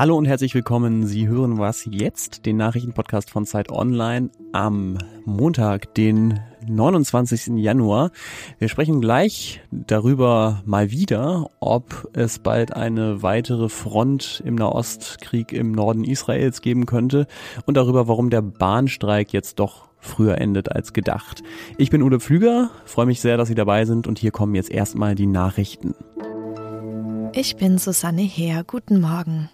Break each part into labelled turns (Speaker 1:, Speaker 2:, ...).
Speaker 1: Hallo und herzlich willkommen. Sie hören was jetzt, den Nachrichtenpodcast von Zeit Online am Montag, den 29. Januar. Wir sprechen gleich darüber mal wieder, ob es bald eine weitere Front im Nahostkrieg im Norden Israels geben könnte und darüber, warum der Bahnstreik jetzt doch früher endet als gedacht. Ich bin Uwe Pflüger, freue mich sehr, dass Sie dabei sind und hier kommen jetzt erstmal die Nachrichten.
Speaker 2: Ich bin Susanne Heer. Guten Morgen.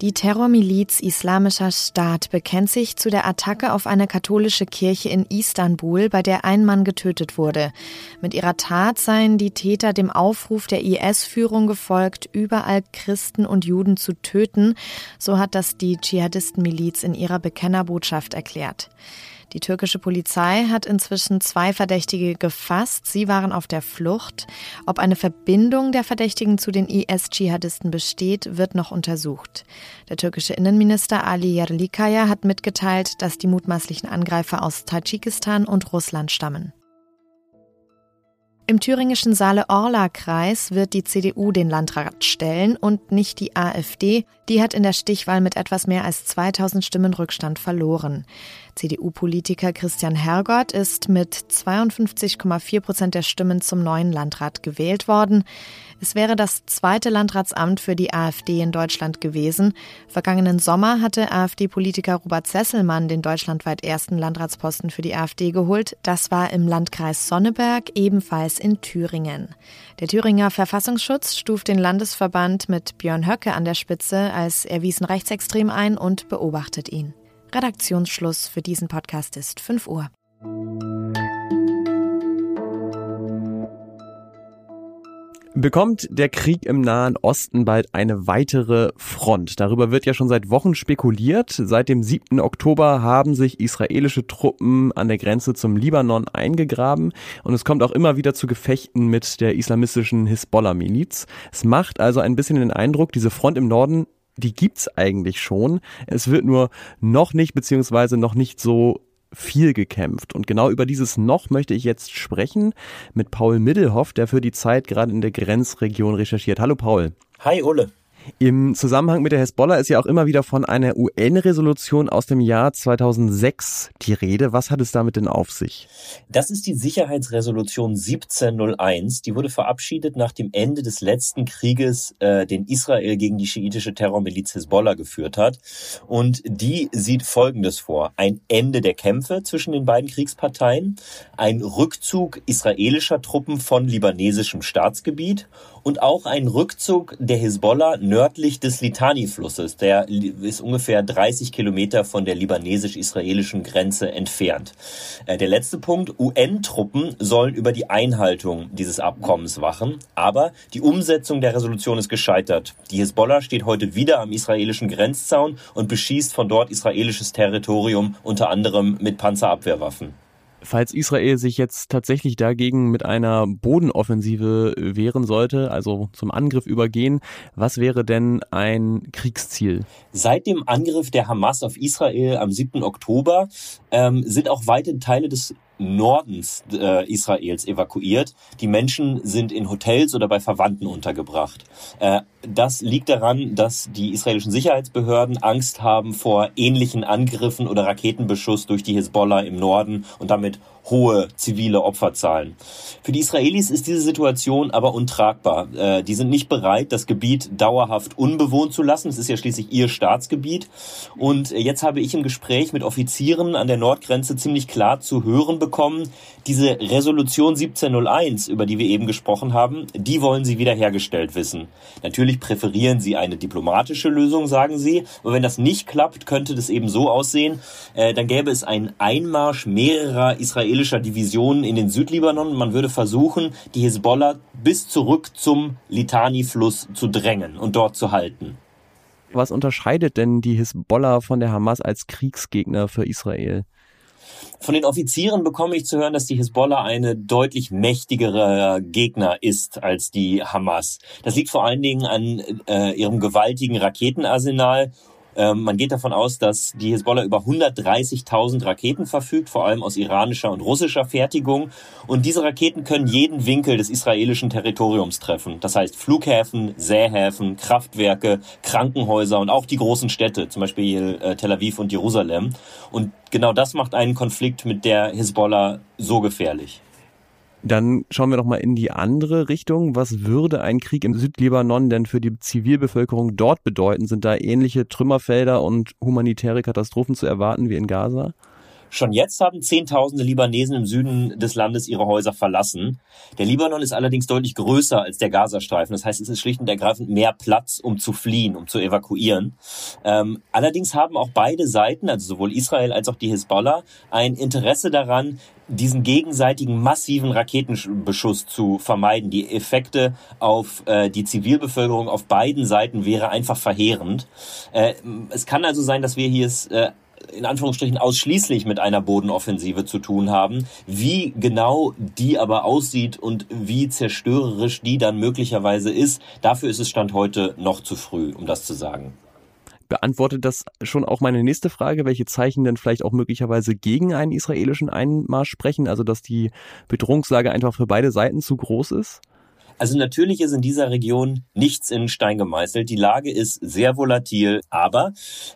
Speaker 2: Die Terrormiliz Islamischer Staat bekennt sich zu der Attacke auf eine katholische Kirche in Istanbul, bei der ein Mann getötet wurde. Mit ihrer Tat seien die Täter dem Aufruf der IS-Führung gefolgt, überall Christen und Juden zu töten. So hat das die Dschihadistenmiliz in ihrer Bekennerbotschaft erklärt. Die türkische Polizei hat inzwischen zwei Verdächtige gefasst. Sie waren auf der Flucht. Ob eine Verbindung der Verdächtigen zu den IS-Dschihadisten besteht, wird noch untersucht. Der türkische Innenminister Ali Yerlikaya hat mitgeteilt, dass die mutmaßlichen Angreifer aus Tadschikistan und Russland stammen. Im thüringischen Saale-Orla-Kreis wird die CDU den Landrat stellen und nicht die AfD. Die hat in der Stichwahl mit etwas mehr als 2000 Stimmen Rückstand verloren. CDU-Politiker Christian Hergott ist mit 52,4 Prozent der Stimmen zum neuen Landrat gewählt worden. Es wäre das zweite Landratsamt für die AfD in Deutschland gewesen. Vergangenen Sommer hatte AfD-Politiker Robert Sesselmann den deutschlandweit ersten Landratsposten für die AfD geholt. Das war im Landkreis Sonneberg, ebenfalls in Thüringen. Der Thüringer Verfassungsschutz stuft den Landesverband mit Björn Höcke an der Spitze als erwiesen rechtsextrem ein und beobachtet ihn. Redaktionsschluss für diesen Podcast ist 5 Uhr.
Speaker 1: Bekommt der Krieg im Nahen Osten bald eine weitere Front? Darüber wird ja schon seit Wochen spekuliert. Seit dem 7. Oktober haben sich israelische Truppen an der Grenze zum Libanon eingegraben und es kommt auch immer wieder zu Gefechten mit der islamistischen Hisbollah-Miliz. Es macht also ein bisschen den Eindruck, diese Front im Norden die gibt's eigentlich schon. Es wird nur noch nicht beziehungsweise noch nicht so viel gekämpft. Und genau über dieses noch möchte ich jetzt sprechen mit Paul Middelhoff, der für die Zeit gerade in der Grenzregion recherchiert. Hallo Paul.
Speaker 3: Hi Ole.
Speaker 1: Im Zusammenhang mit der Hezbollah ist ja auch immer wieder von einer UN-Resolution aus dem Jahr 2006 die Rede. Was hat es damit denn auf sich?
Speaker 3: Das ist die Sicherheitsresolution 1701. Die wurde verabschiedet nach dem Ende des letzten Krieges, äh, den Israel gegen die schiitische Terrormiliz Hezbollah geführt hat. Und die sieht Folgendes vor. Ein Ende der Kämpfe zwischen den beiden Kriegsparteien, ein Rückzug israelischer Truppen von libanesischem Staatsgebiet und auch ein Rückzug der Hisbollah nördlich des Litani-Flusses. Der ist ungefähr 30 Kilometer von der libanesisch-israelischen Grenze entfernt. Äh, der letzte Punkt, UN-Truppen sollen über die Einhaltung dieses Abkommens wachen, aber die Umsetzung der Resolution ist gescheitert. Die Hisbollah steht heute wieder am israelischen Grenzzaun und beschießt von dort israelisches Territorium, unter anderem mit Panzerabwehrwaffen.
Speaker 1: Falls Israel sich jetzt tatsächlich dagegen mit einer Bodenoffensive wehren sollte, also zum Angriff übergehen, was wäre denn ein Kriegsziel?
Speaker 3: Seit dem Angriff der Hamas auf Israel am 7. Oktober ähm, sind auch weite Teile des Nordens äh, Israels evakuiert. Die Menschen sind in Hotels oder bei Verwandten untergebracht. Äh, das liegt daran, dass die israelischen Sicherheitsbehörden Angst haben vor ähnlichen Angriffen oder Raketenbeschuss durch die Hisbollah im Norden und damit hohe zivile Opferzahlen. Für die Israelis ist diese Situation aber untragbar. Äh, die sind nicht bereit, das Gebiet dauerhaft unbewohnt zu lassen. Es ist ja schließlich ihr Staatsgebiet. Und jetzt habe ich im Gespräch mit Offizieren an der Nordgrenze ziemlich klar zu hören bekommen, diese Resolution 1701, über die wir eben gesprochen haben, die wollen sie wiederhergestellt wissen. Natürlich präferieren sie eine diplomatische Lösung, sagen sie. Aber wenn das nicht klappt, könnte das eben so aussehen, äh, dann gäbe es einen Einmarsch mehrerer israelischer Divisionen in den Südlibanon. Man würde versuchen, die Hisbollah bis zurück zum Litani-Fluss zu drängen und dort zu halten.
Speaker 1: Was unterscheidet denn die Hisbollah von der Hamas als Kriegsgegner für Israel?
Speaker 3: Von den Offizieren bekomme ich zu hören, dass die Hisbollah eine deutlich mächtigere Gegner ist als die Hamas. Das liegt vor allen Dingen an äh, ihrem gewaltigen Raketenarsenal Ähm, man geht davon aus, dass die Hisbollah über 130.000 Raketen verfügt, vor allem aus iranischer und russischer Fertigung. Und diese Raketen können jeden Winkel des israelischen Territoriums treffen. Das heißt Flughäfen, Seehäfen, Kraftwerke, Krankenhäuser und auch die großen Städte, zum Beispiel äh, Tel Aviv und Jerusalem. Und genau das macht einen Konflikt mit der Hisbollah so gefährlich.
Speaker 1: Dann schauen wir noch mal in die andere Richtung. Was würde ein Krieg im Südlibanon denn für die Zivilbevölkerung dort bedeuten? Sind da ähnliche Trümmerfelder und humanitäre Katastrophen zu erwarten wie in Gaza?
Speaker 3: Schon jetzt haben Zehntausende Libanesen im Süden des Landes ihre Häuser verlassen. Der Libanon ist allerdings deutlich größer als der Gazastreifen. Das heißt, es ist schlicht und ergreifend mehr Platz, um zu fliehen, um zu evakuieren. Ähm, allerdings haben auch beide Seiten, also sowohl Israel als auch die Hisbollah, ein Interesse daran, diesen gegenseitigen massiven Raketenbeschuss zu vermeiden. Die Effekte auf äh, die Zivilbevölkerung auf beiden Seiten wäre einfach verheerend. Äh, es kann also sein, dass wir hier es äh, in Anführungsstrichen ausschließlich mit einer Bodenoffensive zu tun haben. Wie genau die aber aussieht und wie zerstörerisch die dann möglicherweise ist, dafür ist es Stand heute noch zu früh, um das zu sagen.
Speaker 1: Beantwortet das schon auch meine nächste Frage, welche Zeichen denn vielleicht auch möglicherweise gegen einen israelischen Einmarsch sprechen, also dass die Bedrohungslage einfach für beide Seiten zu groß ist?
Speaker 3: Also natürlich ist in dieser Region nichts in Stein gemeißelt. Die Lage ist sehr volatil, aber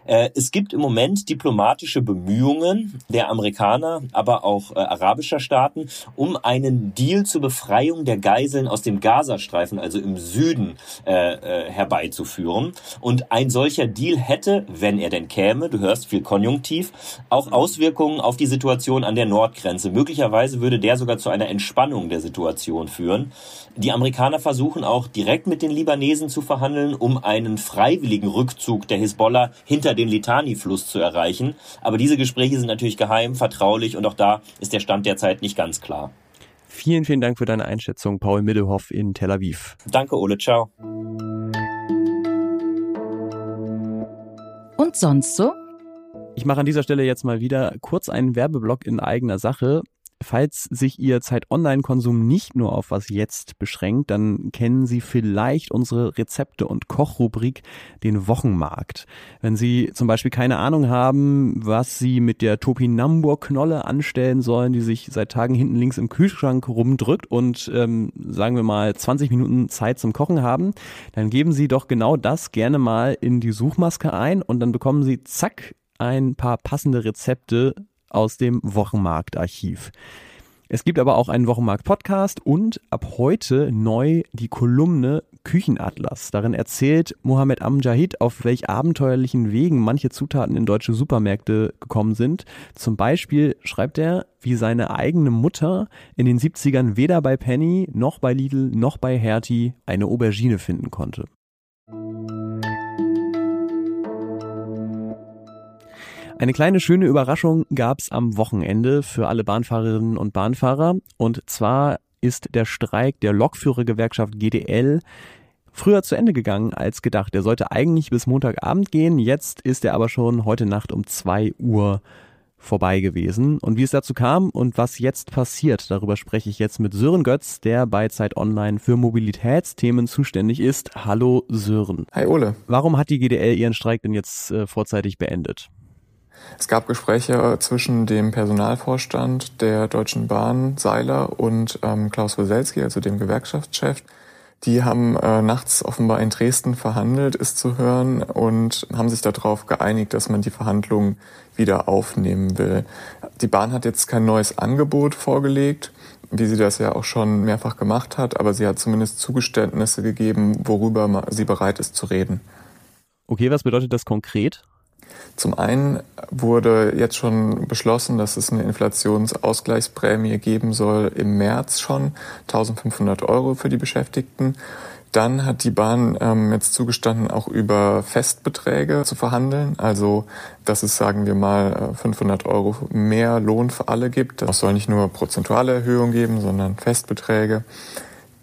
Speaker 3: äh, es gibt im Moment diplomatische Bemühungen der Amerikaner, aber auch äh, arabischer Staaten, um einen Deal zur Befreiung der Geiseln aus dem Gazastreifen, also im Süden, äh, äh, herbeizuführen. Und ein solcher Deal hätte, wenn er denn käme, du hörst viel Konjunktiv, auch Auswirkungen auf die Situation an der Nordgrenze. Möglicherweise würde der sogar zu einer Entspannung der Situation führen. Die Amerikaner versuchen auch direkt mit den Libanesen zu verhandeln, um einen freiwilligen Rückzug der Hisbollah hinter den Litani-Fluss zu erreichen. Aber diese Gespräche sind natürlich geheim, vertraulich und auch da ist der Stand derzeit nicht ganz klar.
Speaker 1: Vielen, vielen Dank für deine Einschätzung, Paul Middelhoff in Tel Aviv.
Speaker 3: Danke, Ole. Ciao.
Speaker 2: Und sonst so?
Speaker 1: Ich mache an dieser Stelle jetzt mal wieder kurz einen Werbeblock in eigener Sache. Falls sich Ihr Zeit-Online-Konsum nicht nur auf was jetzt beschränkt, dann kennen Sie vielleicht unsere Rezepte- und Kochrubrik, den Wochenmarkt. Wenn Sie zum Beispiel keine Ahnung haben, was Sie mit der Topinambur-Knolle anstellen sollen, die sich seit Tagen hinten links im Kühlschrank rumdrückt und ähm, sagen wir mal 20 Minuten Zeit zum Kochen haben, dann geben Sie doch genau das gerne mal in die Suchmaske ein und dann bekommen Sie zack ein paar passende Rezepte aus dem Wochenmarktarchiv. Es gibt aber auch einen Wochenmarkt-Podcast und ab heute neu die Kolumne Küchenatlas. Darin erzählt Mohammed Amjahid, auf welch abenteuerlichen Wegen manche Zutaten in deutsche Supermärkte gekommen sind. Zum Beispiel schreibt er, wie seine eigene Mutter in den 70ern weder bei Penny noch bei Lidl noch bei Hertie eine Aubergine finden konnte. Eine kleine schöne Überraschung gab's am Wochenende für alle Bahnfahrerinnen und Bahnfahrer. Und zwar ist der Streik der Lokführergewerkschaft GDL früher zu Ende gegangen als gedacht. Er sollte eigentlich bis Montagabend gehen. Jetzt ist er aber schon heute Nacht um zwei Uhr vorbei gewesen. Und wie es dazu kam und was jetzt passiert, darüber spreche ich jetzt mit Sören Götz, der bei Zeit Online für Mobilitätsthemen zuständig ist. Hallo Sören.
Speaker 4: Hi Ole.
Speaker 1: Warum hat die GDL ihren Streik denn jetzt äh, vorzeitig beendet?
Speaker 4: Es gab Gespräche zwischen dem Personalvorstand der Deutschen Bahn, Seiler, und ähm, Klaus Weselski, also dem Gewerkschaftschef. Die haben äh, nachts offenbar in Dresden verhandelt, ist zu hören, und haben sich darauf geeinigt, dass man die Verhandlungen wieder aufnehmen will. Die Bahn hat jetzt kein neues Angebot vorgelegt, wie sie das ja auch schon mehrfach gemacht hat, aber sie hat zumindest Zugeständnisse gegeben, worüber sie bereit ist zu reden.
Speaker 1: Okay, was bedeutet das konkret?
Speaker 4: Zum einen wurde jetzt schon beschlossen, dass es eine Inflationsausgleichsprämie geben soll im März schon, 1500 Euro für die Beschäftigten. Dann hat die Bahn ähm, jetzt zugestanden, auch über Festbeträge zu verhandeln. Also, dass es, sagen wir mal, 500 Euro mehr Lohn für alle gibt. Es soll nicht nur prozentuale Erhöhungen geben, sondern Festbeträge.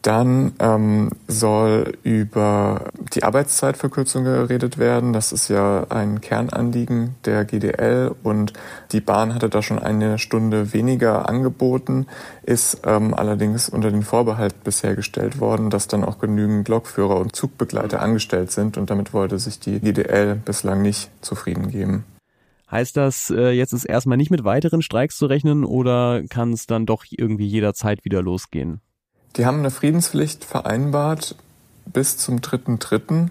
Speaker 4: Dann ähm, soll über die Arbeitszeitverkürzung geredet werden. Das ist ja ein Kernanliegen der GDL und die Bahn hatte da schon eine Stunde weniger angeboten, ist ähm, allerdings unter den Vorbehalt bisher gestellt worden, dass dann auch genügend Lokführer und Zugbegleiter angestellt sind und damit wollte sich die GDL bislang nicht zufrieden geben.
Speaker 1: Heißt das, äh, jetzt ist erstmal nicht mit weiteren Streiks zu rechnen oder kann es dann doch irgendwie jederzeit wieder losgehen?
Speaker 4: Die haben eine Friedenspflicht vereinbart bis zum 3.3.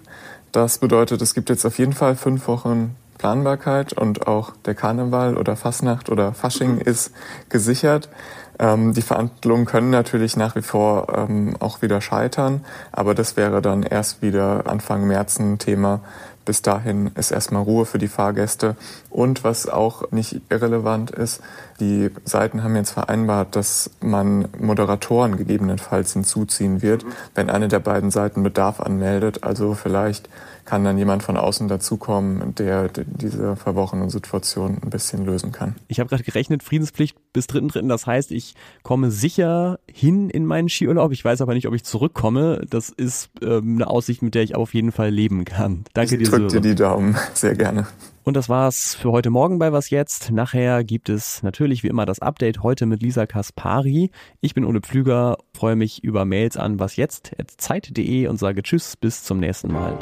Speaker 4: Das bedeutet, es gibt jetzt auf jeden Fall fünf Wochen Planbarkeit und auch der Karneval oder Fasnacht oder Fasching ist gesichert. Ähm, die Verhandlungen können natürlich nach wie vor ähm, auch wieder scheitern, aber das wäre dann erst wieder Anfang März ein Thema, bis dahin ist erstmal Ruhe für die Fahrgäste. Und was auch nicht irrelevant ist, die Seiten haben jetzt vereinbart, dass man Moderatoren gegebenenfalls hinzuziehen wird, wenn eine der beiden Seiten Bedarf anmeldet. Also vielleicht kann dann jemand von außen dazukommen, der diese verworrene Situation ein bisschen lösen kann.
Speaker 1: Ich habe gerade gerechnet, Friedenspflicht bis 3.3. Das heißt, ich komme sicher hin in meinen Skiurlaub. Ich weiß aber nicht, ob ich zurückkomme. Das ist ähm, eine Aussicht, mit der ich auf jeden Fall leben kann. Danke dir,
Speaker 4: drück dir die Daumen. Sehr gerne.
Speaker 1: Und das war's für heute Morgen bei Was Jetzt. Nachher gibt es natürlich wie immer das Update heute mit Lisa Kaspari. Ich bin Ole Pflüger, freue mich über Mails an wasjetzt.zeit.de und sage Tschüss, bis zum nächsten Mal.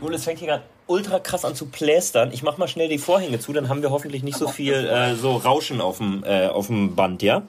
Speaker 3: Ole, es fängt hier gerade ultra krass an zu plästern. Ich mach mal schnell die Vorhänge zu, dann haben wir hoffentlich nicht so viel äh, so Rauschen auf dem, äh, auf dem Band, ja?